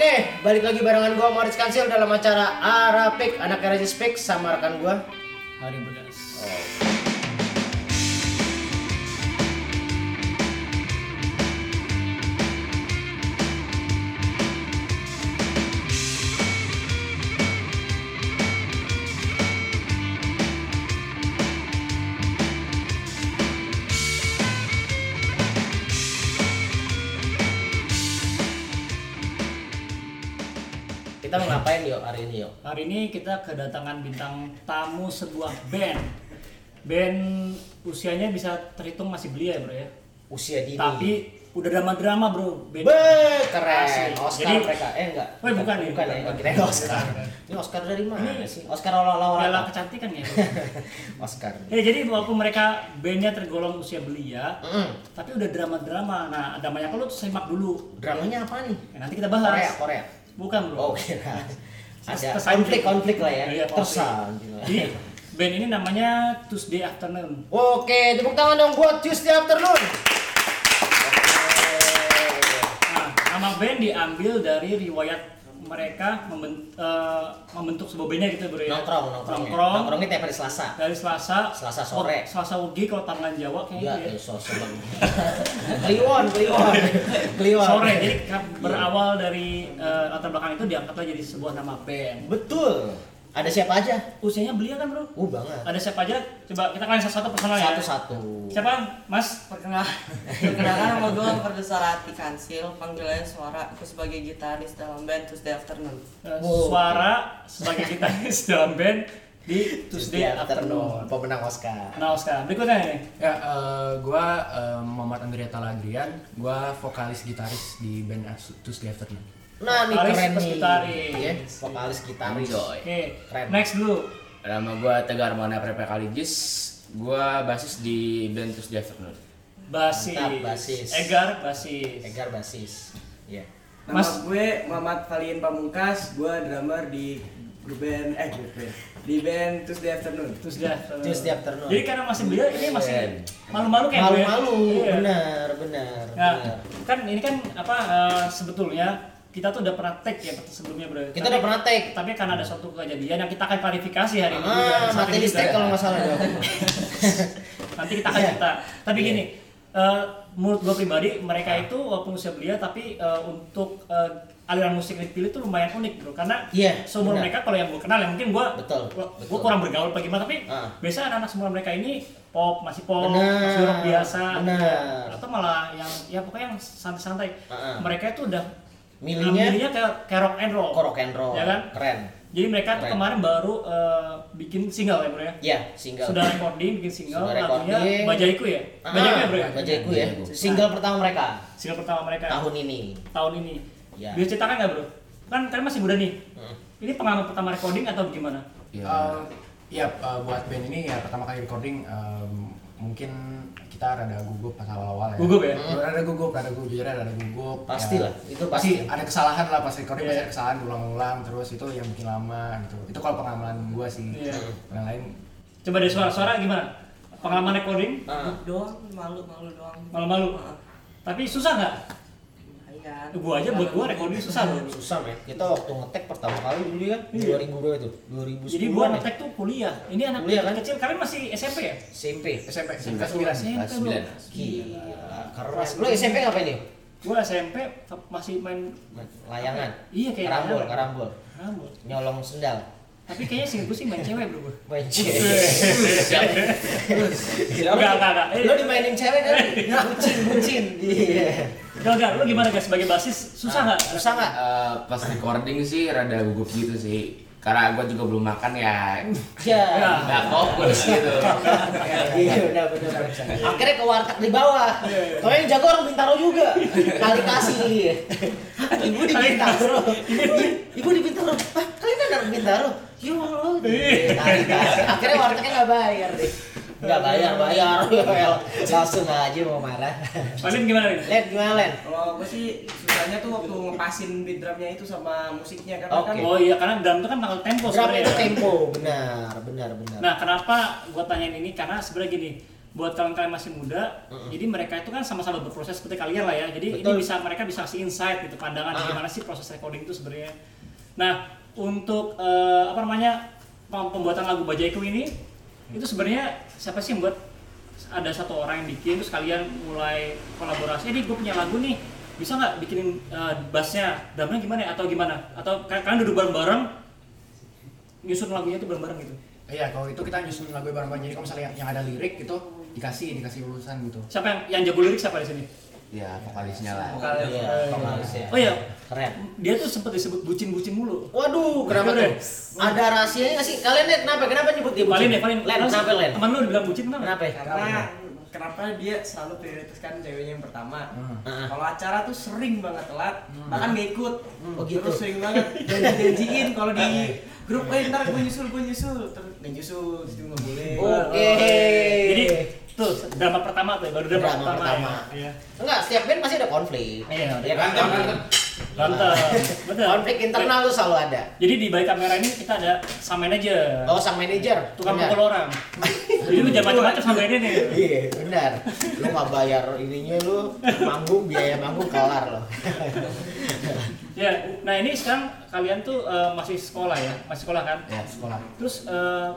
Oke, balik lagi barengan gua Moritz Kansil dalam acara Arapik anak Raja Speak sama rekan gua. Hari bergas. Kita ngapain yuk hari ini yuk? Hari ini kita kedatangan bintang tamu sebuah band. Band usianya bisa terhitung masih belia ya bro ya. Usia dini. Tapi udah drama-drama bro. Band. Be, keren. Asli. Oscar Jadi- mereka. Eh enggak. Weh, bukan ya, bukan, bukan, ya. bukan. Kirain Oscar. Ini Oscar dari mana Ini- sih? Oscar lawan Piala kecantikan ya. bro. Oscar. ya jadi walaupun mereka bandnya tergolong usia belia, Mm. tapi udah drama-drama. Nah dramanya apa lu simak dulu. Dramanya apa nih? Ya, nanti kita bahas. Korea, Korea. Bukan bro. Oh, kira. Ada Kesan- konflik-konflik lah ya. Iya. Tersan. Jadi band ini namanya Tuesday Afternoon. Oke, tepuk tangan dong buat Tuesday Afternoon. Nah, nama band diambil dari riwayat mereka memben- eh, membentuk sebuah bandnya gitu bro ya. Nongkrong, nongkrong. Nongkrong. Nongkrongnya tiap hari Selasa. Dari Selasa. Selasa sore. Selasa Ugi kalau tangan Jawa Iya, kayaknya. gitu so so. Kliwon, Kliwon. Kliwon. Sore. Jadi ka- berawal dari eh, latar belakang itu diangkatlah jadi sebuah nama band. Betul. Ada siapa aja? Usianya belia kan bro? Uh, banget. Ada siapa aja? Coba kita kalian satu-satu personal ya. Satu-satu. Siapa? Mas? Perkenalkan, perkenalkan nama gue produser Ati Kansil, panggilannya suara, aku sebagai gitaris dalam band Tuesday Afternoon. Eh, Wow. Suara sebagai gitaris dalam band di Tuesday Afternoon. Pemenang Oscar. Nah, Oscar. Berikutnya nih. Ya, eh, gua eh, Muhammad Andrea Taladrian, gua vokalis gitaris di band Tuesday Afternoon. Nah, nih Vokalis keren nih. gitaris. Iya, vokalis gitaris. Enjoy. Oke. Keren. Next dulu. Nama gue Tegar Mana Prepe Kaligis. Gue basis di band Afternoon. Basis. Mantap, basis. Egar basis. Egar basis. Iya. Nama Mas- gue Muhammad Valin Pamungkas, gue drummer di grup band eh grup band di band Tuesday Afternoon. Tuesday Afternoon. Tuesday Afternoon. Jadi karena masih belia ini masih malu-malu kayak ya. Malu-malu, Iya. benar, benar. Nah, benar. kan ini kan apa eh, sebetulnya kita tuh udah pernah take ya sebelumnya bro. Kita Tapi- udah pernah take. Tapi karena ada suatu kejadian yang kita akan klarifikasi hari ini. Ah, listrik juga. kalau nggak salah nanti kita akan Iya. cerita tapi Iya. gini eh, menurut gue pribadi mereka itu walaupun usia belia tapi eh, untuk eh, aliran musik yang dipilih itu lumayan unik bro karena Iya, seumur benar. mereka kalau yang gue kenal ya mungkin gue Betul, gue betul. kurang bergaul apa gimana tapi Ah. biasa anak-anak semua mereka ini pop masih pop Benar, masih rock biasa benar. atau malah yang ya pokoknya yang santai-santai Ah, ah. mereka itu udah Milihnya milihnya kayak, kayak rock and roll kok rock and roll. Ya kan? Keren. jadi mereka tuh Keren. kemarin baru eh, bikin single ya bro ya Iya, single. sudah recording bikin single Sudah lagunya recording. Bajaiku ya Ah, Bajaiku ya bro ya Bajaiku ya. Single pertama mereka single pertama mereka tahun ini. tahun ini Ya. bisa ceritakan nggak bro kan kalian masih muda nih Hmm. ini pengalaman pertama recording atau gimana Ya. Eh, ya, eh, buat band ini ya pertama kali recording em, mungkin kita rada gugup pas awal-awal ya. Gugup ya? Hmm. Rada gugup, rada gugup, jujur rada gugup. Pastilah, Ya, itu pasti pasti. ada kesalahan lah pas recording Iya. pasti ada kesalahan ulang-ulang terus itu yang bikin lama gitu. Itu kalau pengalaman gua sih. Iya. Yang lain coba dari suara-suara gimana pengalaman recording Ah. Doang, malu-malu doang. malu-malu Ah, tapi susah nggak Lumayan. gua aja buat gua recording susah loh Susah men. Kita waktu ngetek pertama kali dulu kan 2000 berapa itu? 2010. jadi gua ya? ngetek tuh kuliah ini anak Kuliah, kan? kecil kalian masih SMP ya SMP. SMP, SMP. kelas 9. SMP Kelas bro 9. Gila, keras. Lu SMP ngapain nih? gua SMP masih main Layangan. iya kayak Karambol, layangan. karambol. Karambol. Nyolong sendal. Tapi kayaknya sih gua sih main cewek bro gua Benci. Enggak, enggak, enggak. Eh. Lo dimainin cewek kan? Bucin, bucin. Iya. Gak, gak, lu gimana guys sebagai basis susah nggak? Susah nggak? Eh, pas recording sih rada gugup gitu sih. Karena gue juga belum makan ya. Ya. Nggak fokus gitu. Iya, benar. Akhirnya ke warteg di bawah. Kalau yang jago orang Bintaro juga. Kali kasih dia. Ibu di Bintaro. Ibu di Bintaro. Ah, kalian kan orang Bintaro. Ya Allah. Kasih. Akhirnya wartegnya nggak bayar deh. Nggak bayar, bayar. Langsung aja mau marah. Paling gimana nih? Len, gimana Len? Kalau gue sih susahnya tuh waktu ngepasin beat drumnya itu sama musiknya karena kan Oke. Oh iya, karena drum itu kan bakal tempo Drum sebenarnya. itu tempo, benar, benar, benar. Nah, kenapa gua tanyain ini? Karena sebenarnya gini, buat kalian-kalian masih muda, jadi mereka itu kan sama-sama berproses seperti kalian lah ya. Jadi Betul. ini bisa mereka bisa kasih insight gitu pandangan Ah. gimana sih proses recording itu sebenarnya. Nah, untuk eh, apa namanya pem- pembuatan lagu Bajaiku ini itu sebenarnya siapa sih yang buat? Ada satu orang yang bikin terus kalian mulai kolaborasi. Ini gue punya lagu nih. Bisa nggak bikinin eh, bassnya? Drumnya gimana ya? atau gimana? Atau ka- kalian duduk bareng-bareng nyusun lagunya itu bareng-bareng gitu? Iya, kalau itu kita nyusun lagu bareng-bareng. Jadi kalau misalnya yang, ada lirik itu dikasih dikasih urusan gitu. siapa yang yang jago lirik siapa di sini Ya vokalisnya lah. Iya, vokalis ya. oh iya Keren. dia tuh sempat disebut bucin-bucin mulu Waduh, kenapa tuh? Ada rahasianya nggak sih? Kalian Nen, kenapa? Kenapa nyebut dia bucin? paling deh paling Len, kenapa Len? teman lu dibilang bucin kenapa Kenapa? ya? Karena kenapa dia selalu prioritaskan ceweknya yang pertama. Heeh. Kalau acara tuh sering banget telat, bahkan gak ikut. Oh, gitu. Terus sering banget janji-janjiin kalau di grup, eh ntar gue nyusul, gue nyusul. Terus nyusul, itu nggak boleh. Oke. jadi tuh drama pertama tuh baru drama, Drama pertama, pertama. ya. Iya. Enggak, setiap band pasti ada konflik. Iya, Ya kan? Berantem. Betul. Konflik internal tuh selalu ada. Jadi di balik kamera ini kita ada sang manajer, Oh, sang manajer. tukang Benar. pukul orang. Jadi lu jangan macam-macam sama ini nih. Iya, benar. Lu nggak bayar ininya lu manggung biaya manggung kelar loh. Ya, nah ini sekarang kalian tuh eh, masih sekolah ya, masih sekolah kan? Ya sekolah. Terus eh,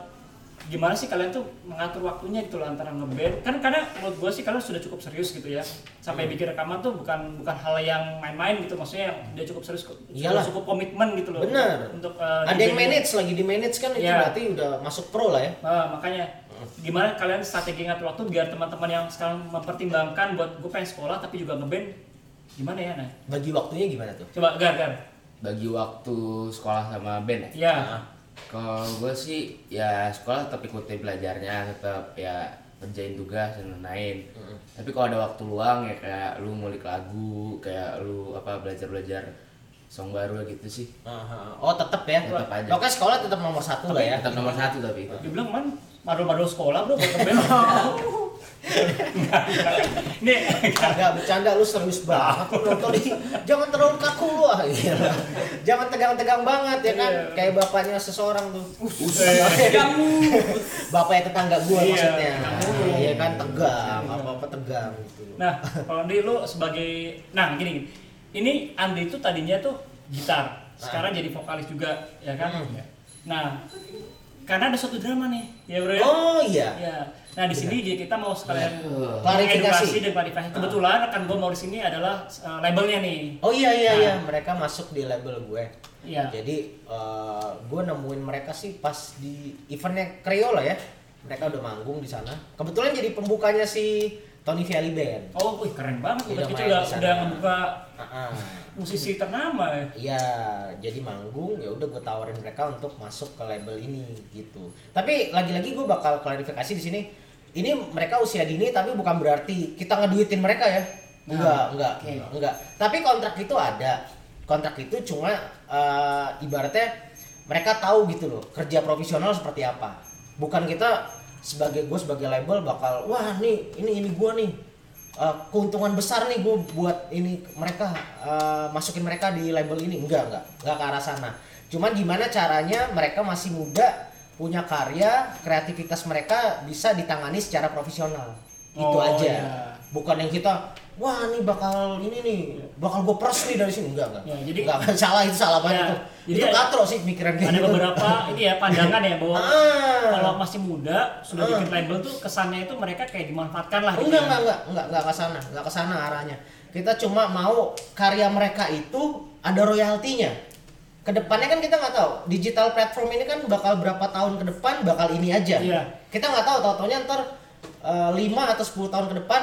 gimana sih kalian tuh mengatur waktunya gitu loh antara ngeband? Kan karena menurut gue sih kalian sudah cukup serius gitu ya. Sampai bikin rekaman tuh bukan bukan hal yang main-main gitu, maksudnya yang dia cukup serius, sudah Iyalah. cukup komitmen gitu loh. Bener. Untuk eh, Ada yang manage lagi di manage kan itu Iya. berarti udah masuk pro lah ya. Nah, makanya gimana kalian strategi ngatur waktu biar teman-teman yang sekarang mempertimbangkan buat gue pengen sekolah tapi juga ngeband gimana ya nah Bagi waktunya gimana tuh? coba gar gar Bagi waktu sekolah sama band ya. ya Kalau gue sih ya sekolah tetap ikutin belajarnya, tetap ya kerjain tugas dan lain-lain. Tapi kalau ada waktu luang ya kayak lu ngulik lagu, kayak lu apa belajar-belajar song baru gitu sih. Aha. Oh tetap ya. Tetep aja. Pokoknya sekolah tetap nomor satu lah ya. Tetap nomor satu tapi itu. dibilang man madul-madul sekolah bro nih Agak bercanda lu serius banget lu nonton ini. Jangan terlalu kaku lu ah. Iya. Jangan tegang-tegang banget ya kan. Iya. Kayak bapaknya seseorang tuh. Bapaknya tetangga gua Iya. maksudnya. Iya kan tegang, apa-apa tegang gitu. nah kalau Andi lu sebagai nah gini gini ini Andi itu tadinya tuh gitar sekarang jadi vokalis juga ya kan Hmm. nah karena ada suatu drama nih ya bro ya Oh iya. Ya. Nah di sini jadi kita mau sekalian Klarifikasi. edukasi dan klarifikasi. Kebetulan rekan gue mau di sini adalah uh, labelnya nih. Oh iya iya Nah. iya, mereka masuk di label gue. Iya. Jadi eh, gue nemuin mereka sih pas di eventnya Creola ya. Mereka udah manggung di sana. Kebetulan jadi pembukanya si Tony Vialli Band. Oh, wih keren banget. Udah kita udah udah ngebuka Ah, ah. musisi ternama ya. Iya, jadi manggung ya udah gue tawarin mereka untuk masuk ke label ini gitu. Tapi lagi-lagi gue bakal klarifikasi di sini. Ini mereka usia dini tapi bukan berarti kita ngeduitin mereka ya. Enggak, enggak, oke. enggak. Tapi kontrak itu ada. Kontrak itu cuma eh, ibaratnya mereka tahu gitu loh kerja profesional seperti apa. Bukan kita sebagai gue sebagai label bakal wah nih ini ini gue nih eh, keuntungan besar nih gue buat ini mereka eh, masukin mereka di label ini enggak enggak enggak ke arah sana cuman gimana caranya mereka masih muda punya karya kreativitas mereka bisa ditangani secara profesional itu Oh, aja iya. bukan yang kita wah ini bakal ini nih bakal gue pers nih dari sini enggak enggak Ya, jadi- enggak salah itu salah banget Ya, itu jadi itu katro sih pikiran kayak Ada gitu. beberapa ini ya pandangan ya bahwa Ah. kalau masih muda sudah Ah. bikin label tuh kesannya itu mereka kayak dimanfaatkan lah gitu. enggak ya. enggak enggak enggak enggak ke sana enggak ke sana arahnya kita cuma mau karya mereka itu ada royaltinya ke depannya kan kita nggak tahu. Digital platform ini kan bakal berapa tahun ke depan bakal ini aja. Iya. kita nggak tahu. Tahu taunya ntar eh, 5 atau 10 tahun ke depan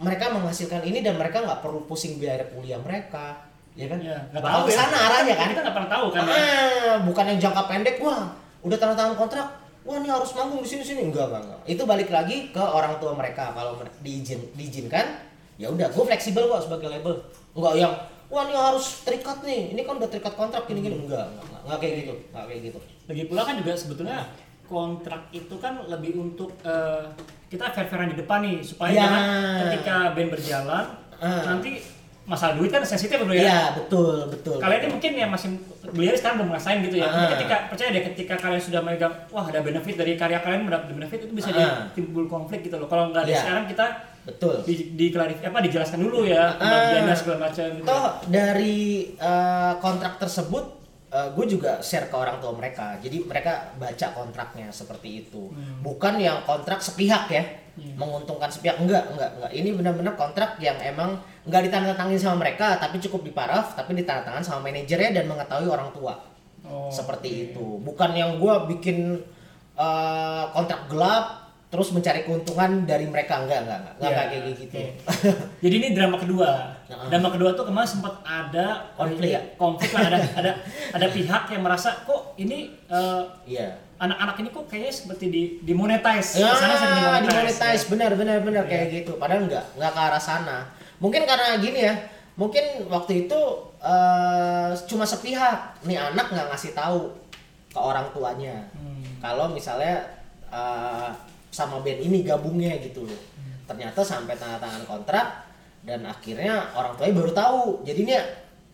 mereka menghasilkan ini dan mereka nggak perlu pusing biaya kuliah mereka. Ya kan? Iya, nggak bakal tahu ke ya. sana arahnya kan? Kita nggak pernah tahu kan. ya. Ah, bukan yang jangka pendek. Wah udah tanda tangan kontrak. Wah ini harus manggung di sini sini. Enggak enggak enggak itu balik lagi ke orang tua mereka. Kalau diizin diizinkan ya udah gue fleksibel kok sebagai label. Enggak yang wah ini harus terikat nih ini kan udah terikat kontrak gini gini enggak enggak, enggak, enggak kayak gitu enggak kayak gitu Lagi pula kan juga sebetulnya kontrak itu kan lebih untuk eh, kita fair-fairan di depan nih supaya Ya. jangan ketika band berjalan Ah. nanti masalah duit kan sensitif bro ya. Iya, betul, betul. Kalian ini mungkin ya masih beliau sekarang belum ngerasain gitu ya. Tapi Ah. ketika percaya deh ketika kalian sudah memegang wah ada benefit dari karya kalian mendapat benefit itu bisa Ah. jadi timbul konflik gitu loh. Kalau nggak ada Iya. sekarang kita betul. di, di clarif- apa dijelaskan dulu ya Ah. pembagiannya segala macam gitu. Toh dari eh, kontrak tersebut gue juga share ke orang tua mereka. Jadi mereka baca kontraknya seperti itu. Hmm. Bukan yang kontrak sepihak ya. Iya. Menguntungkan sepihak enggak, enggak, enggak. Ini benar-benar kontrak yang emang enggak ditandatangani sama mereka tapi cukup diparaf tapi ditandatangan sama manajernya dan mengetahui orang tua. Oh, seperti oke. itu. Bukan yang gua bikin eh, kontrak gelap terus mencari keuntungan dari mereka enggak enggak enggak, enggak Iya, kayak gitu. oke. Jadi ini drama kedua. Drama kedua tuh kemarin sempat ada Konflik. ya, konflik lah ada ada ada pihak yang merasa kok ini eh, Iya. anak-anak ini kok kayaknya seperti di dimonetize. Ya, Ke sana sering dimonetize, benar benar benar Iya. kayak gitu. Padahal enggak, enggak ke arah sana. Mungkin karena gini ya, mungkin waktu itu eh, cuma sepihak. Nih anak nggak ngasih tahu ke orang tuanya. Hmm. Kalau misalnya eh, sama band ini gabungnya gitu loh. Ternyata sampai tanda tangan kontrak dan akhirnya orang tuanya baru tahu. Jadinya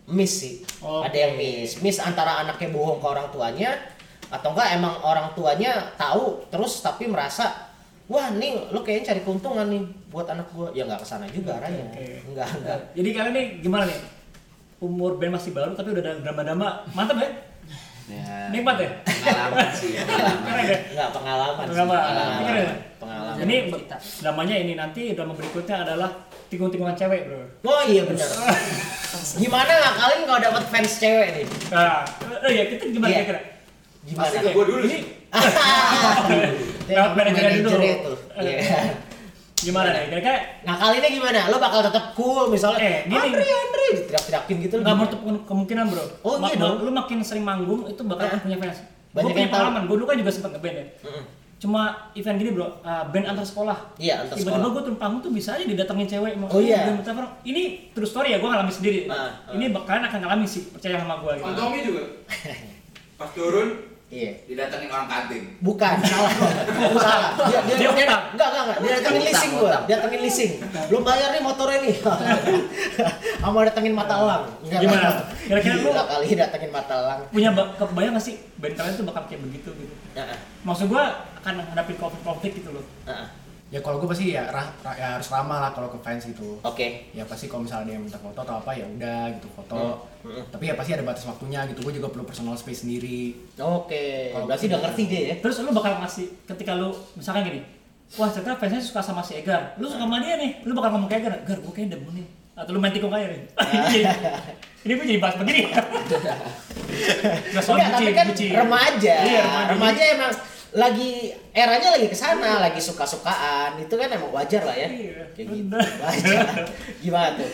miss sih. Oke. Ada yang miss. Miss antara anaknya bohong ke orang tuanya atau enggak emang orang tuanya tahu terus tapi merasa wah nih lo kayaknya cari keuntungan nih buat anak gua ya nggak ke sana juga arahnya oke. enggak enggak Jadi kalian nih gimana nih? Umur band masih baru tapi udah ada drama-drama. Mantap ya? Ya, Nikmat ya? pengalaman sih pengalaman ya? enggak pengalaman sih. Pengalaman. pengalaman ya? pengalaman Ini dramanya ini nanti drama berikutnya adalah tikung-tikungan cewek, Bro. oh iya benar gimana ngakalin kalau dapat fans cewek nih Nah, oh iya kita gimana Iya. kira-kira? gimana Pasti ke gua dulu sih. Lewat manajernya dulu. Manajernya itu Iya. Gimana nih? Kira-kira ngakalinnya gimana lo bakal tetap cool misalnya Eh, gini. Andre Andre teriak-teriakin gitu nggak menutup kemungkinan, Bro. Oh, Ma- iya dong. Lu makin sering manggung itu bakal Eh. punya fans. Banyak Gue punya yang tahu. pengalaman, gue dulu kan juga sempat ngeband ya. Mm-mm. Cuma event gini bro, uh, band antar sekolah. Iya, antar Tiba-tiba sekolah. gue turun panggung tuh bisa aja didatengin cewek. mau, Oh, iya. band whatever." Ini true story ya, gue ngalamin sendiri. Ah, ah. Ini bak- kalian akan ngalamin sih, percaya sama gue gitu. Fantomi juga. Pas turun iya didatengin orang kanting. Bukan, salah. salah. Dia dia Dia enggak enggak enggak. Dia datengin leasing gua. Dia datengin leasing. Belum bayar nih motornya nih. Sama datengin mata elang. Enggak. Gimana? Kira-kira lu- kali datengin mata elang. Punya ba- kebayang gak sih band kalian tuh bakal kayak begitu gitu? Heeh. Maksud gue akan menghadapi konflik-konflik gitu loh. Heeh. Ya kalau gue pasti ya, ra- ra- ya harus ramah lah kalau ke fans gitu. Oke. Ya pasti kalau misalnya yang minta foto atau apa ya udah gitu foto. Hmm. Tapi ya pasti ada batas waktunya gitu. Gue juga perlu personal space sendiri. Oke. Kalau Berarti udah ngerti dia ya. Terus lu bakal ngasih ketika lu misalkan gini, wah ternyata fansnya suka sama si Egar, lu suka sama dia nih, lu bakal ngomong kayak Egar, Gar gue kayaknya demen nih, atau lu main tikung aja nih. ini gue jadi bahas begini. Gak soal Enggak, tapi kan bucin. remaja. Iya, remaja. remaja emang lagi eranya lagi ke sana, lagi suka-sukaan. Itu kan emang wajar lah ya. Iya, Kayak gitu. Wajar. Gimana tuh?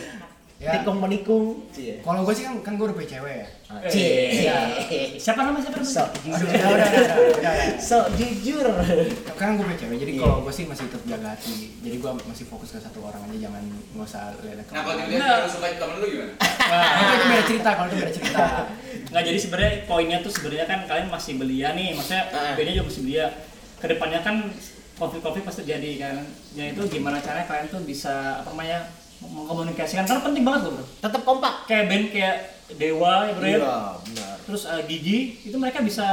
Ya. Tikung menikung. Cie. Kalau gue sih kan, kan gue udah punya cewek ya. Cie. iya. Siapa nama siapa nama? Sok Aduh, jujur. udah, udah, udah, udah, udah, udah. Sok jujur. Kan gue punya cewek, jadi Iya. kalau gue sih masih tetap jaga hati. Jadi gue masih fokus ke satu orang aja, jangan nggak usah lihat Nah kalau tiba-tiba lu suka temen lu gimana? Nah, itu, itu beda cerita, kalau itu beda cerita. Nggak jadi sebenarnya poinnya tuh sebenarnya kan kalian masih belia nih, maksudnya Ah. bandnya juga masih belia. Ke depannya kan konflik-konflik pasti terjadi kan. Ya itu gimana caranya kalian tuh bisa apa namanya mengkomunikasikan karena penting banget loh bro. Tetap kompak. Kayak band kayak Dewa ya bro ya. Iya, benar. Terus eh, Gigi itu mereka bisa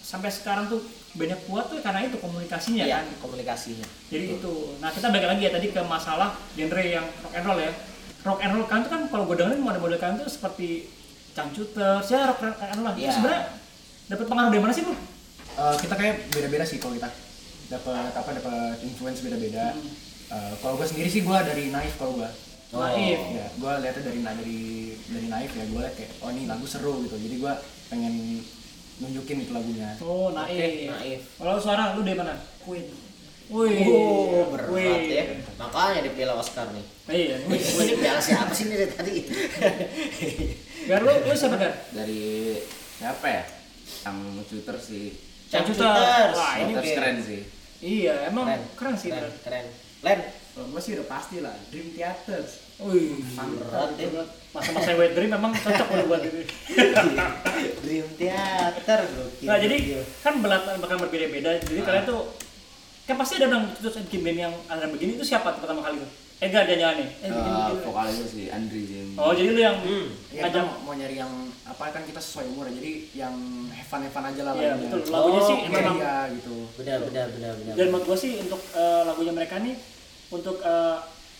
sampai sekarang tuh banyak kuat tuh karena itu komunikasinya Iya, kan. komunikasinya. Jadi itu. Nah kita balik lagi ya tadi ke masalah genre yang rock and roll ya. Rock and roll kan tuh kan kalau gue dengerin model-model kalian tuh seperti Cangcuters ya rock and roll lah. Itu Iya. sebenarnya dapat pengaruh dari mana sih bro? Eh, kita kayak beda-beda sih kalau kita dapat apa dapat influence beda-beda. Eh, kalau gue sendiri sih gue dari naif kalau gue. Naif. Ya, gue lihatnya dari dari dari naif ya gue lihat kayak oh ini lagu seru gitu. Jadi gue pengen nunjukin itu lagunya. Oh naif. naif. Kalau suara lu dari mana? Queen. Wih. Oh, berat Wih. ya. Makanya dipilih Oscar nih. Iya. Ini piala siapa sih ini dari tadi? Gar lu lu siapa Gar? dari siapa ya yang shooter sih Cangcuters. Wah ini keren sih Iya emang keren, sih. Keren, keren. Len, Kalau gue sih udah pasti lah, Dream Theaters. Wih. berat ya. Masa-masa wet dream memang cocok loh buat itu. Dream Theater gokil. Nah jadi kan belakang bakal berbeda-beda. Jadi kalian tuh kan pasti ada dong terus bikin band yang ada begini itu siapa tuh pertama kali tuh? Ega dia nyanyi. Eh, Eh, bikin. vokalisnya si Andri sih. Oh jadi lu yang Hmm. Ya mau, mau nyari yang apa kan kita sesuai umur ya. Jadi yang have fun aja lah Iya lagunya. betul. Lagunya Oh, sih Yang memang dia gitu. Benar, benar, benar, benar. dan menurut gua sih untuk eh, lagunya mereka nih untuk eh,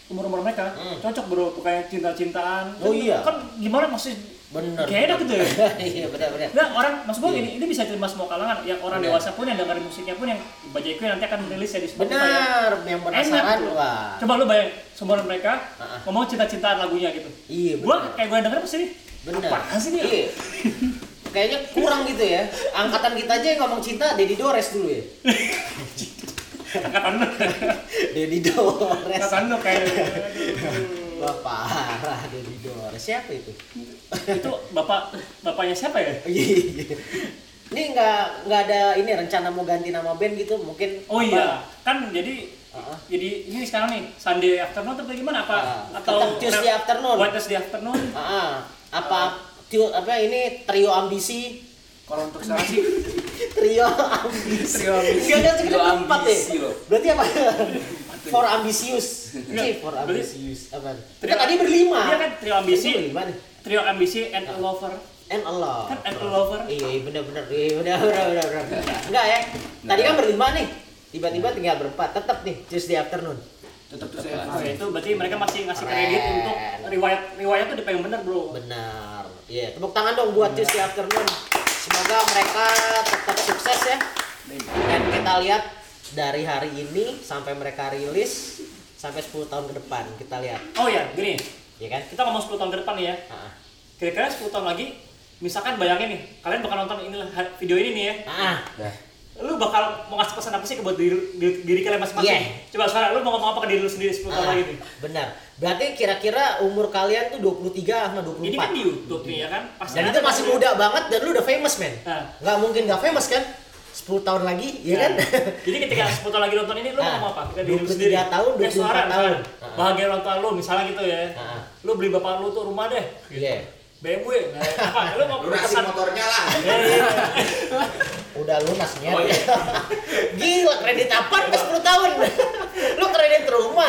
umur-umur mereka Hmm. cocok bro bukannya cinta-cintaan Oh, Kan- iya. kan gimana masih Bener. kayak enak gitu ya Iya, benar, benar. Nah, orang maksud gua Iya. gini, ini bisa terima semua kalangan. Yang orang Benar. dewasa pun yang dengerin musiknya pun yang Bajai Queen nanti akan rilis ya di Spotify ya. Benar, yang penasaran Enak wah. Coba lu bayang semua mereka ah. ngomong cinta-cintaan lagunya gitu. Iya, Gua benar. kayak gua denger pasti nih. Benar. Apaan sih dia? Iya. Kayaknya kurang gitu ya. Angkatan kita aja yang ngomong cinta Dedi Dores dulu ya. Angkatan lu. Dedi Dores. Angkatan lu kayak Wah, parah Dedi Dores. Siapa itu? itu bapak bapaknya siapa ya? Iya. Ini nggak nggak ada ini rencana mau ganti nama band gitu mungkin Oh apa? iya, kan jadi ah. jadi ini sekarang nih Sunday afternoon atau gimana apa Ah, atau Tuesday afternoon. White Tuesday afternoon ah. apa tio, apa ini trio ambisi Kalau untuk sekarang sih trio ambisi Trio ambisi. Enggak kan kita Trio empat ya? loh. berarti apa? For ambisius. Cih, for ambisius. Apa? Trio- tadi berlima. Iya kan, trio ambisi. Trio ambisi and a lover. And Allah kan and a lover. Iya iya, bener iya bener bener enggak ya? Tadi kan berlima nih. Tiba-tiba tinggal berempat. Tetap nih Tuesday afternoon. Tetap tuh saya Nah, itu berarti mereka masih ngasih kredit untuk riwayat riwayat tuh dipegang bener bro. Benar. Iya, tepuk tangan dong buat Tuesday Afternoon. Semoga mereka tetap sukses ya. Dan kita lihat dari hari ini sampai mereka rilis sampai 10 tahun ke depan kita lihat, Oh ya, gini, ya kan? kita ngomong 10 tahun ke depan nih ya. Kira-kira 10 tahun lagi, misalkan bayangin nih, kalian bakal nonton ini video ini nih ya. ah, Dah. Lu bakal mau ngasih pesan apa sih ke buat diri, diri, diri kalian masing-masing? Iya. Coba sekarang lu mau ngomong apa ke diri lu sendiri 10 tahun ah, lagi nih? benar. Berarti kira-kira umur kalian tuh 23 sama 24. Ini kan di YouTube nih ya kan? Pasti dan itu masih kan- muda banget dan lu udah famous, men. Nah. Nggak mungkin nggak famous kan? 10 tahun lagi, ya kan? Jadi ketika 10 tahun lagi nonton ini lu Ah, mau ngomong apa? Ke diri lu 23 sendiri. tahun, Eh, suara 24 tahun. misalnya. Ah. Bahagia ulang tahun lu misalnya gitu ya. Ah. Lu beli bapak lu tuh rumah deh. Iya. BMW. Nah? Lu mau Lunasi motornya lah. Udah lunas nyet. Oh, iya. Gila kredit apa ke 10 tahun? lu kredit rumah.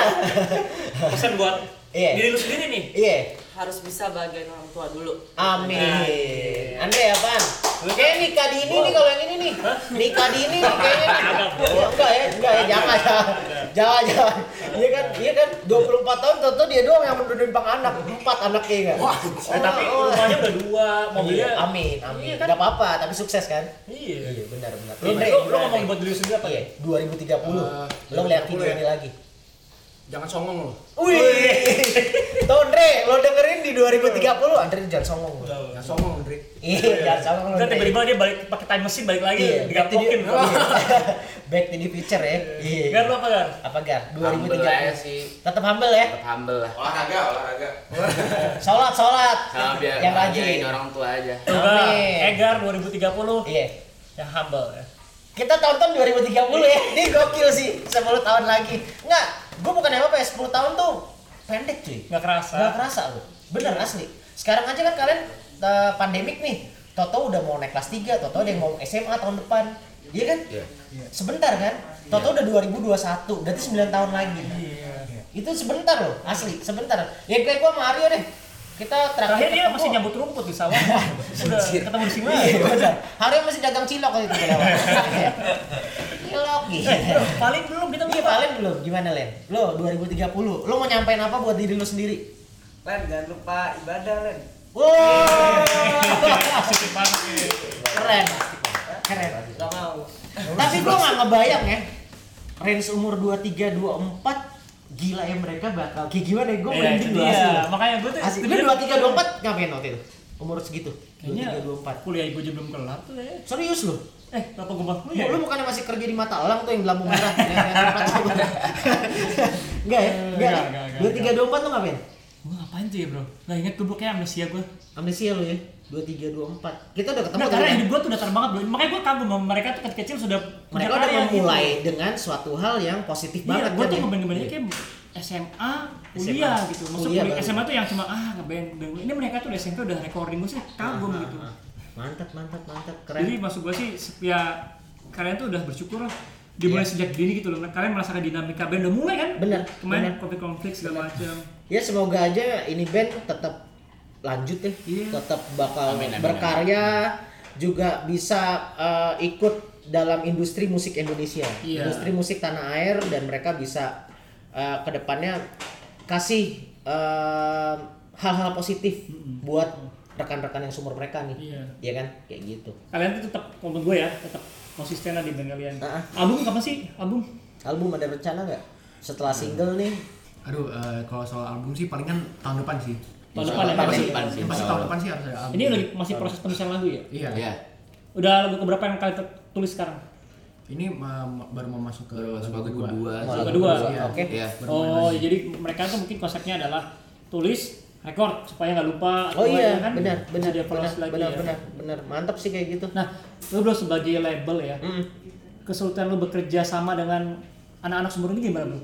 pesan buat Iya. diri lu sendiri nih. Iya. Harus bisa bahagiain orang tua dulu Amin. Andre apaan? Kayak nikah di ini nih kalau yang ini nih. Nikah di ini nih kayaknya nih. Oh, enggak ya, enggak ya, jangan jangan. Jangan jangan. Iya kan, iya kan 24 tahun tentu dia doang yang menumpang anak, empat anaknya enggak. Wah, Eh, tapi rumahnya udah dua, mobilnya. Iya, amin, amin. Iya kan? Enggak apa-apa, tapi sukses kan? Iya. Iya, benar benar. Lu, Andre, lu, ngomong buat diri sendiri apa Iya, ya? 2030. Eh, Lo lihat 2030 video ya? ini lagi. Jangan songong loh Wih, tuh Andre, lo dengerin di 2030, Andre jangan songong. lo. jangan songong Andre Iya, jangan songong. lo, Kan Andre. tiba-tiba dia balik pakai time machine balik lagi, Iya, back to the, digapokin. back to the future ya. Iya. Gar lu apa Gar? Apa gar? Humble aja 2030. sih. Tetap humble ya. Tetap humble lah. Olahraga, olahraga. Sholat, sholat. Sama biar Yang rajin. orang tua aja. Coba Amin. Egar 2030 Iya. yang humble ya. Kita tonton 2030 ya. Ini gokil sih. 10 tahun lagi. Enggak, gue bukan apa ya 10 tahun tuh pendek cuy. Nggak kerasa. Nggak kerasa loh. Bener asli. Sekarang aja kan kalian eh, pandemik nih. Toto udah mau naik kelas 3, Toto ada yang mau SMA tahun depan. Iya kan? Iya. Sebentar kan? Toto udah 2021, berarti 9 tahun lagi. Itu sebentar loh, asli, sebentar. Ya kayak gua sama Aryo deh. Kita terakhir Terakhir dia ketemu- masih nyambut rumput di sawah. Udah ketemu di sini. Iya. Aryo masih dagang cilok waktu itu. Cilok gitu. Paling belum kita Iya, paling belum. Gimana, Len? Lo 2030, lo mau nyampein apa buat diri lo sendiri? Len, jangan lupa ibadah, Len. Wow. Keren. Keren. Gak mau. Tapi gua nggak ngebayang ya. Range umur 23 24 gila ya mereka bakal kayak gimana ya? Iya, merinding itu loh dia. asli. loh. Makanya gue tuh Asli. Lu sebenarnya- 23 24 ngapain waktu itu? Umur segitu. Kayaknya 23 24. kuliah gue aja belum kelar tuh ya. Serius lu? Eh, kenapa gue Lu, kuliah? lu bukannya masih kerja di mata elang tuh yang di lampu merah? yang- tempat coba. Enggak ya? Enggak. Enggak, ya? enggak, enggak, 23 24 lu ngapain? Gue ngapain tuh ya bro? Gak inget gue kayak amnesia gue. Amnesia lu ya. 23 24. Kita udah ketemu Nah, karena hidup gue tuh datar banget bro. Makanya gue kagum sama mereka tuh kecil kecil sudah mereka udah gitu. memulai dengan suatu hal yang positif Iya, banget gue kan tuh ya? ngebanding-bandingnya kayak SMA, kuliah gitu. Masuk Kuliah. SMA tuh yang cuma ah ngeband. Ini mereka tuh udah SMP udah recording gue sih kagum Ah, gitu. ah, ah. Mantap, mantap, mantap. Jadi Keren. maksud gue sih ya kalian tuh udah bersyukur lah dimulai sejak dini gitu loh kalian merasakan dinamika band udah mulai kan Bener, kemarin bener. konflik konflik segala macam Ya semoga aja ini band tetap lanjut ya, Iya. tetap bakal Amin, amin, berkarya, juga bisa eh, ikut dalam industri musik Indonesia, Iya. industri musik tanah air dan mereka bisa eh, ke depannya kasih eh, hal-hal positif buat rekan-rekan yang sumber mereka nih, Iya. Iya kan, kayak gitu. kalian tuh tetap menurut gue ya tetap konsisten lah di band kalian Ah. album kapan sih album Album ada rencana nggak? Setelah single nih, Aduh, eh, kalau soal album sih palingan tahun depan sih. Tahun depan ya Allah masih tahun depan sih, Yang pasti insya tahun depan sih harus ada album. ini lagi masih proses penulisan lagu ya Iya. Iya. udah lagu keberapa yang kalian tulis sekarang Ini ma- ma- baru mau masuk ke Baru masuk lagu kedua. lagu kedua kedua, oke. Iya. Main oh jadi mereka tuh mungkin konsepnya adalah tulis record supaya nggak lupa Oh iya, kan benar, benar, benar, dievaluasi lagi benar, ya. benar, benar, mantap sih kayak gitu. nah lu bro sebagai label ya Mm. kesulitan lu bekerja sama dengan anak-anak sumber ini gimana bro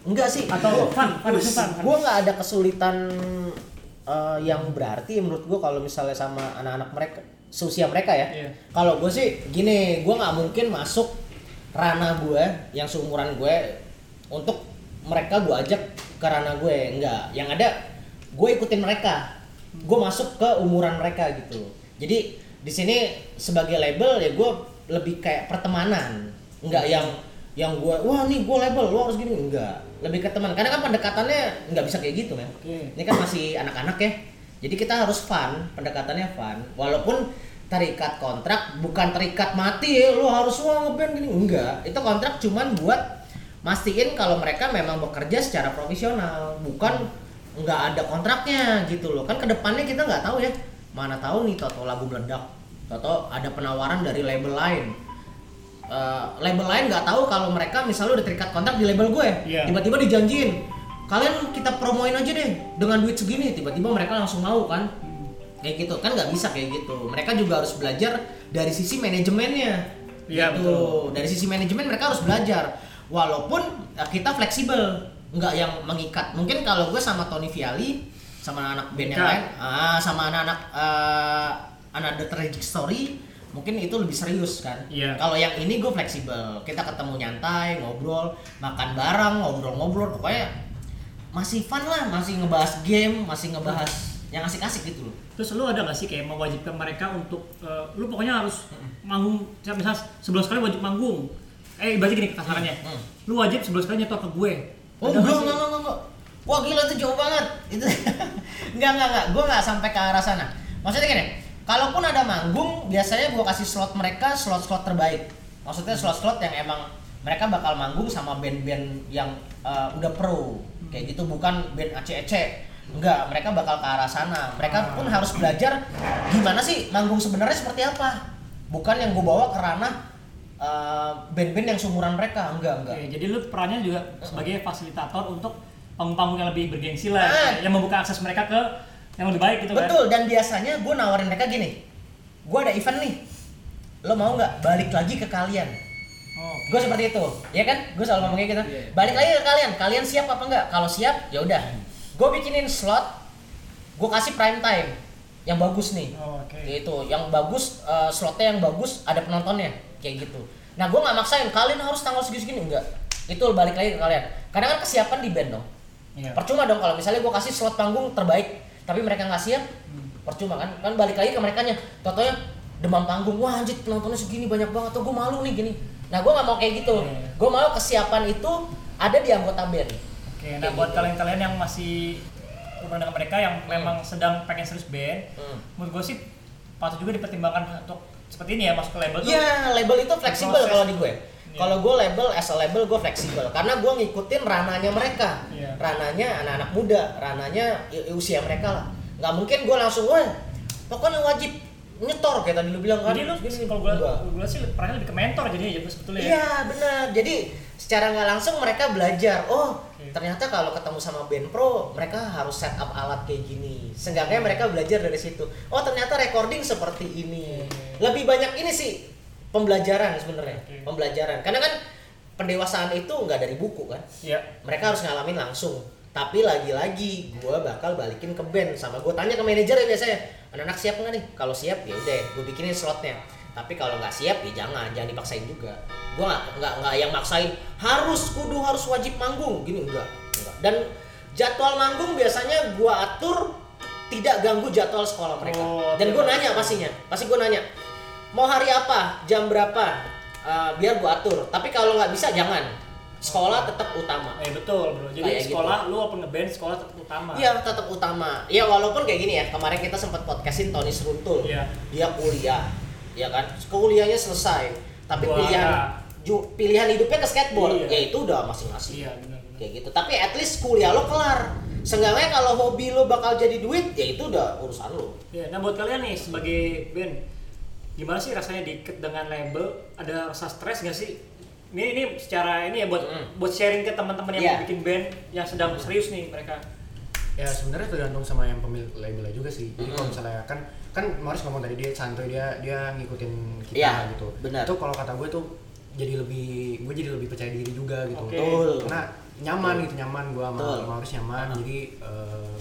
Enggak sih. atau fun fun fun, gue nggak ada kesulitan eh, yang berarti menurut gue kalau misalnya sama anak-anak mereka seusia mereka ya. Iya. kalau gue sih gini gue nggak mungkin masuk ranah gue yang seumuran gue untuk mereka gue ajak ke ranah gue enggak. Yang ada gue ikutin mereka. Gue masuk ke umuran mereka gitu. Jadi di sini sebagai label ya gue lebih kayak pertemanan. Enggak yang yang gue wah nih gue label lo harus gini. Enggak lebih ke teman. Karena kan pendekatannya nggak bisa kayak gitu men Oke. ini kan masih anak-anak ya. Jadi kita harus fun pendekatannya fun. Walaupun terikat kontrak bukan terikat mati ya lo harus wah ngeband gini. Enggak. Itu kontrak cuman buat mastiin kalau mereka memang bekerja secara profesional. Bukan nggak ada kontraknya gitu loh. Kan ke depannya kita nggak tahu ya. Mana tahu nih toto lagu meledak. Toto ada penawaran dari label lain Eh, label lain nggak tahu kalau mereka misalnya udah terikat kontrak di label gue Iya. tiba-tiba dijanjiin kalian kita promoin aja deh dengan duit segini. Tiba-tiba mereka langsung mau kan. Kayak gitu. Kan nggak bisa kayak gitu. Mereka juga harus belajar dari sisi manajemennya. Iya, Gitu. betul. dari sisi manajemen mereka harus belajar. Walaupun eh, kita fleksibel. Nggak yang mengikat. Mungkin kalau gue sama Tony Viali sama anak band yang lain ah, sama anak-anak eh, anak The Tragic Story mungkin itu lebih serius kan Iya. kalau yang ini gue fleksibel kita ketemu nyantai ngobrol makan bareng ngobrol-ngobrol pokoknya masih fun lah masih ngebahas game masih ngebahas yang asik-asik gitu loh Terus lu ada gak sih kayak mewajibkan mereka untuk eh, lu pokoknya harus manggung misal sebulan sekali wajib manggung. Eh berarti gini kasarannya. Hmm. Lu wajib sebulan sekali nyetor ke gue. Oh enggak, enggak, enggak, enggak. Wah gila itu jauh banget. Itu enggak, enggak, enggak. Gue enggak sampai ke arah sana. Maksudnya gini, kalaupun ada manggung, biasanya gue kasih slot mereka slot-slot terbaik. Maksudnya slot-slot yang emang mereka bakal manggung sama band-band yang eh, udah pro. Kayak gitu, bukan band aceh-aceh. Enggak, mereka bakal ke arah sana. Mereka pun harus belajar gimana sih manggung sebenarnya seperti apa. Bukan yang gue bawa ke ranah eh, band-band yang seumuran mereka. Enggak, enggak. Oke, jadi lu perannya juga sebagai fasilitator untuk panggung-panggung yang lebih bergengsi lah, Ah. yang membuka akses mereka ke yang lebih baik gitu kan. Betul, dan biasanya gue nawarin mereka gini Gue ada event nih Lo mau nggak balik lagi ke kalian? Oh, Gue seperti itu, ya kan? Gue selalu ngomong kayak gitu Balik lagi ke kalian, kalian siap apa enggak? Kalau siap, ya udah Gue bikinin slot Gue kasih prime time Yang bagus nih Oh, oke. Itu, yang bagus, eh, slotnya yang bagus Ada penontonnya, kayak gitu Nah gue nggak maksain, kalian harus tanggal segini-segini Enggak, itu balik lagi ke kalian Karena kan kesiapan di band dong Iya. percuma dong kalau misalnya gue kasih slot panggung terbaik tapi mereka nggak siap percuma kan kan balik lagi ke mereka nya totonya demam panggung wah anjir penontonnya segini banyak banget tuh gue malu nih gini nah gue nggak mau kayak gitu Iya. gue mau kesiapan itu ada di anggota band Oke, nah Kayak buat gitu. kalian-kalian yang masih hubungan dengan mereka yang memang sedang pengen serius band, Hmm. menurut gue sih patut juga dipertimbangkan untuk seperti ini ya masuk ke label tuh. Iya, label itu fleksibel kalau di gue. Iya. Kalau gue label as a label gue fleksibel karena gue ngikutin rananya mereka, Iya. rananya anak-anak muda, rananya usia mereka lah. Nggak mungkin gue langsung, wah pokoknya wajib nyetor kayak tadi lu bilang kan. Jadi lu kalau gue gue sih perannya lebih ke mentor jadinya ya sebetulnya ya. Iya benar. Jadi secara nggak langsung mereka belajar. Oh Oke. ternyata kalau ketemu sama band pro mereka harus set up alat kayak gini. Seenggaknya mereka belajar dari situ. Oh ternyata recording seperti ini. Lebih banyak ini sih pembelajaran sebenarnya. Oke. Pembelajaran. Karena kan pendewasaan itu nggak dari buku kan. Iya. Mereka harus ngalamin langsung. Tapi lagi-lagi gue bakal balikin ke band sama gue tanya ke manajer ya biasanya anak-anak siap nggak nih? Kalau siap ya udah gue bikinin slotnya. tapi kalau nggak siap ya jangan jangan dipaksain juga gue nggak nggak nggak yang maksain harus kudu harus wajib manggung gini enggak enggak dan jadwal manggung biasanya gue atur tidak ganggu jadwal sekolah mereka Oh, dan gue nanya pastinya pasti gue nanya mau hari apa jam berapa Eh, biar gue atur tapi kalau nggak bisa jangan sekolah tetap utama Eh betul bro. Jadi Kayak gitu. sekolah lu open ngeband sekolah tetap utama. Iya tetap utama. Ya walaupun kayak gini ya kemarin kita sempat podcastin Tony Seruntul. Iya. Dia kuliah, ya kan? Kuliahnya selesai, tapi Wah, pilihan ya. ju- pilihan hidupnya ke skateboard. Iya. Ya itu udah masing-masing. Iya benar. Kayak gitu. Tapi at least kuliah lo kelar. Seenggaknya kalau hobi lo bakal jadi duit, ya itu udah urusan lo. Ya, nah buat kalian nih sebagai band, gimana sih rasanya diikat dengan label? Ada rasa stres gak sih? Ini ini secara ini ya buat Mm. buat sharing ke teman-teman yang mau bikin band yang sedang serius nih mereka. ya sebenarnya tergantung sama yang pemilik labelnya juga sih jadi kalau Mm. misalnya kan kan Morris ngomong tadi dia santuy dia dia ngikutin kita Iya, gitu benar. itu kalau kata gue tuh jadi lebih gue jadi lebih percaya diri juga gitu. Betul. karena nyaman Betul. gitu nyaman gue sama Betul. Morris nyaman Ah. jadi eh,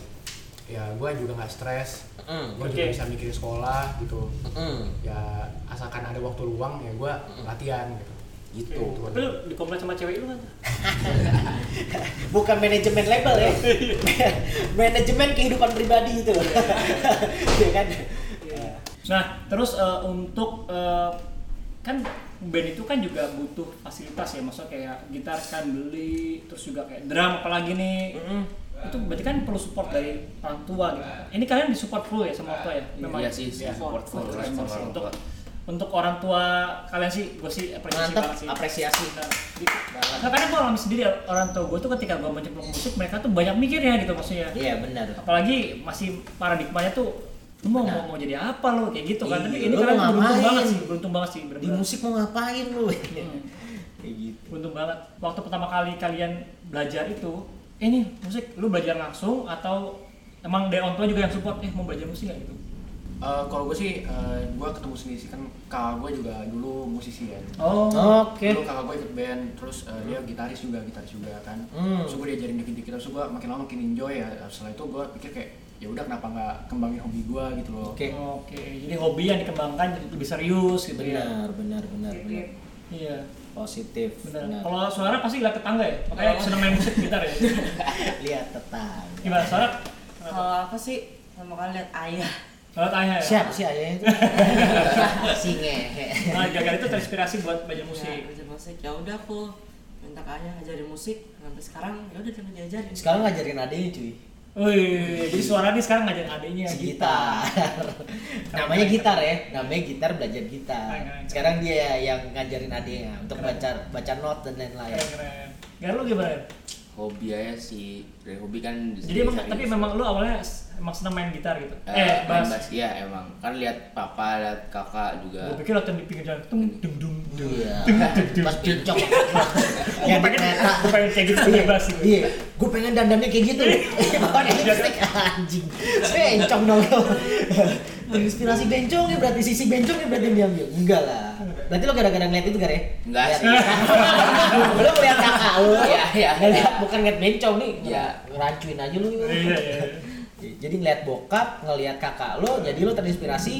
ya gue juga nggak stres Mm. gue juga Oke. bisa mikirin sekolah gitu Mm. ya asalkan ada waktu luang ya gue latihan gitu Gitu. Tapi lu di komplain sama cewek lu kan? Bukan manajemen label ya. manajemen kehidupan pribadi itu. Iya kan? Nah, terus eh, untuk eh, kan band itu kan juga butuh fasilitas ya, maksudnya kayak gitar kan beli, terus juga kayak drum apalagi nih. Mm-mm. Itu berarti kan perlu support dari orang tua gitu. Ini kalian disupport full ya sama orang tua ya? Iya sih, Ya, support full full sama sih. orang Untuk tua. untuk orang tua kalian sih, gue sih apresiasi Mantap, banget sih. apresiasi. Nah, gitu. Nah, karena gue alami sendiri orang tua gue tuh ketika gue mencemplung musik, mereka tuh banyak mikirnya gitu maksudnya Iya benar. apalagi masih paradigmanya tuh lu mau mau, mau jadi apa lo kayak gitu kan tapi Iya, ini lu kalian mau beruntung ngapain? banget sih beruntung banget sih Di bener-bener. musik mau ngapain lu? Hmm, Kayak gitu. beruntung banget waktu pertama kali kalian belajar itu eh nih musik lu belajar langsung atau emang dari orang tua juga yang support eh mau belajar musik nggak gitu Eh, kalau gue sih gue ketemu sendiri sih kan kakak gue juga dulu musisi kan oh Oke. Dulu kakak gue ikut band, terus uh, dia gitaris juga, gitaris juga kan. Hmm. Terus gue diajarin dikit-dikit, terus gue makin lama makin enjoy ya. Setelah itu gue pikir kayak ya udah kenapa nggak kembangin hobi gue gitu loh. Oke. oke jadi hobi yang dikembangkan jadi lebih serius gitu ya Benar, benar, benar, benar. iya Positif. benar Benar. kalau suara pasti lihat tetangga ya makanya seneng main musik gitar ya Lihat tetangga. gimana suara Kalau aku sih sama kalian lihat ayah. kalau tanya ya Siapa sih ayahnya itu? si ngehe. Nah, gara-gara itu terinspirasi buat belajar musik. Ya, belajar musik. Ya udah aku minta ke ayah ngajarin musik sampai sekarang ya udah dia diajarin. Sekarang ngajarin adiknya cuy. Wih, jadi suara nih sekarang ngajarin adiknya Si gitar. Namanya gitar ya. Namanya gitar belajar gitar. Sekarang dia yang ngajarin adiknya untuk Keren. baca baca not dan lain-lain. Keren keren. Gak lu gimana? Hobi aja sih dari hobi kan Jadi emang, tapi memang lu awalnya emang seneng main gitar gitu? eh, Eh, main bass. bass iya emang kan lihat papa lihat kakak juga Gue pikir latihan di pinggir jalan, tung dung dung dung. Iya. Dung, dung, dung, Pas pincok. Gue pengen, gue pengen kayak gitu punya bass gitu. Iya, gue pengen dandannya kayak gitu. Pakai lipstick anjing. Bencong dong. Terinspirasi bencong ya berarti sisi bencong ya berarti yang diambil. Enggak lah. Berarti lo gara-gara ngeliat itu kan ya? Enggak Lihat. sih. lo ngeliat kakak lo. Iya, iya, Ngeliat iya. bukan ngeliat bencong nih. Iya. Ngerancuin aja lu. Iya, iya. Jadi ngeliat bokap, ngeliat kakak lo, jadi lo terinspirasi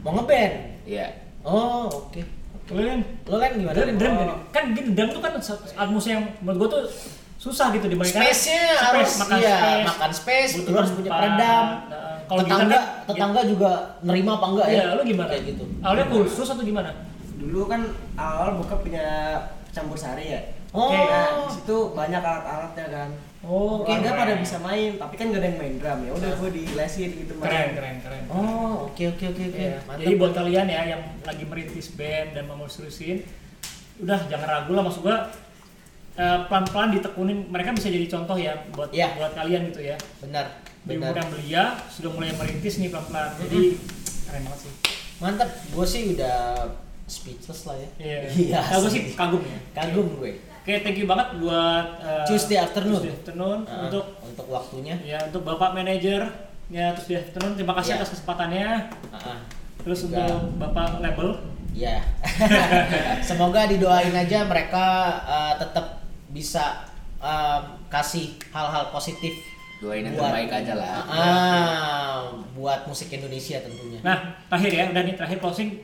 mau ngeband. iya Oh, oke. Kan, Lo kan gimana? drum, drum Oh. Kan gini, drum tuh kan musik yang menurut gue tuh susah gitu dimainkan. Space-nya harus makan iya, space. makan space, Butuh harus punya peredam. Nah, kalau tetangga, kan- tetangga juga nerima apa enggak ya? Iya, lu gimana? Kayak gitu. Awalnya kursus atau gimana? Dulu kan awal buka punya campur sari ya. Oh. Oke, nah di situ banyak alat-alatnya kan. Oh, keren. pada bisa main, tapi kan gak ada yang main drum ya. Udah gue dilesin gitu main. Keren, keren, keren. Oh, oke oke oke oke. Iya. Jadi buat kalian ya yang lagi merintis band dan mau seriusin, udah jangan ragu lah maksud gua eh, pelan-pelan ditekunin mereka bisa jadi contoh ya buat Iya. buat kalian gitu ya. benar, Di umur yang belia sudah mulai merintis nih pelan-pelan. Jadi keren banget sih. Mantap. Gue sih udah speechless lah ya. Iya. Iya. Nah, gua sih. kagum ya. Kagum gue. Oke, thank you banget buat eh, Tuesday afternoon. Tuesday afternoon Ah, untuk untuk waktunya. ya untuk Bapak manajer ya Tuesday afternoon terima kasih Iya. atas kesempatannya. Ah, ah. Terus Juga. untuk Bapak label Ya. Semoga didoain aja mereka eh, tetap bisa eh, kasih hal-hal positif doain yang terbaik aja lah Ah, buat musik Indonesia tentunya. Nah, terakhir ya, udah nih terakhir closing.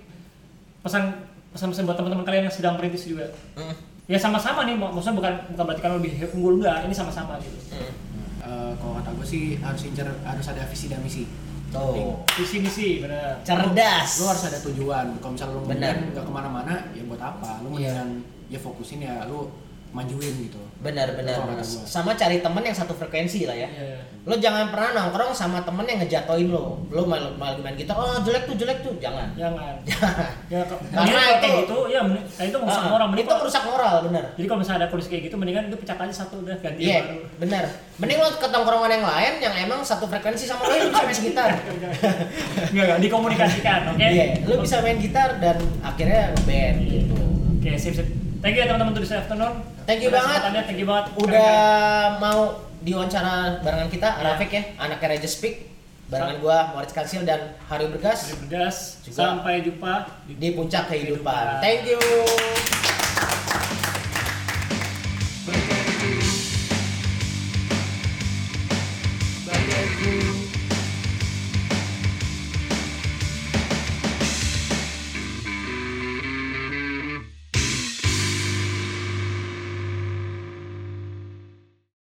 pesan pesan-pesan buat teman-teman kalian yang sedang merintis juga. Hmm. Ya sama-sama nih, mak- maksudnya bukan bukan berarti kan lebih unggul enggak, ini sama-sama gitu. Hmm. Eh, kalau kata gue sih harus incer harus ada visi dan misi Tuh. Visi misi benar. Cerdas. lu harus ada tujuan kalau misalnya lu Benar. mendingan nggak ke mana-mana ya buat apa lu Iya. mendingan ya fokusin ya lu majuin gitu Benar benar. Benar. Sama cari temen yang satu frekuensi lah ya. Iya. Lo jangan pernah nongkrong sama temen yang ngejatoin lo. Lo malah malah main gitar, oh jelek tuh jelek tuh, jangan. Jangan. Ya, ke- Karena itu- gitu, ya itu merusak orang. Mending itu merusak moral, bener. Jadi kalau misalnya ada kondisi kayak gitu, mendingan itu pecah aja satu udah ganti Iya, yang baru. bener. Mending lo ke tongkrongan yang lain yang emang satu frekuensi sama lo, lo bisa main gitar. Enggak, enggak dikomunikasikan, oke? Iya, lo bisa main gitar dan akhirnya ngeband gitu. Oke, sip sip. Thank you ya teman-teman tuh di afternoon. Thank you banget. kesempatannya, Thank you banget. Udah mau diwawancara barengan kita, Iya. Rafik ya, anaknya Raja Speak. Barengan gua, Moritz Kansil dan Hari Bergas Bergas. Juga. Sampai jumpa di puncak kehidupan. Thank you.